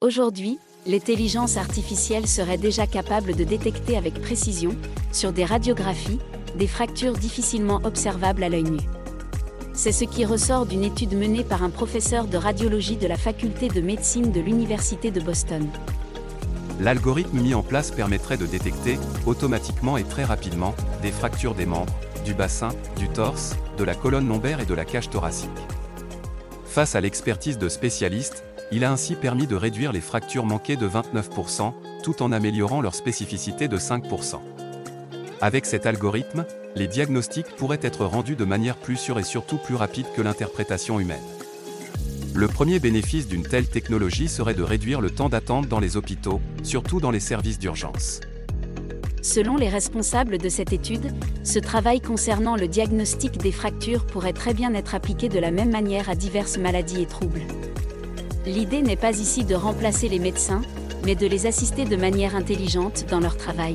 Aujourd'hui, l'intelligence artificielle serait déjà capable de détecter avec précision, sur des radiographies, des fractures difficilement observables à l'œil nu. C'est ce qui ressort d'une étude menée par un professeur de radiologie de la faculté de médecine de l'Université de Boston. L'algorithme mis en place permettrait de détecter, automatiquement et très rapidement, des fractures des membres, du bassin, du torse, de la colonne lombaire et de la cage thoracique. Face à l'expertise de spécialistes, il a ainsi permis de réduire les fractures manquées de 29%, tout en améliorant leur spécificité de 5%. Avec cet algorithme, les diagnostics pourraient être rendus de manière plus sûre et surtout plus rapide que l'interprétation humaine. Le premier bénéfice d'une telle technologie serait de réduire le temps d'attente dans les hôpitaux, surtout dans les services d'urgence. Selon les responsables de cette étude, ce travail concernant le diagnostic des fractures pourrait très bien être appliqué de la même manière à diverses maladies et troubles. L'idée n'est pas ici de remplacer les médecins, mais de les assister de manière intelligente dans leur travail.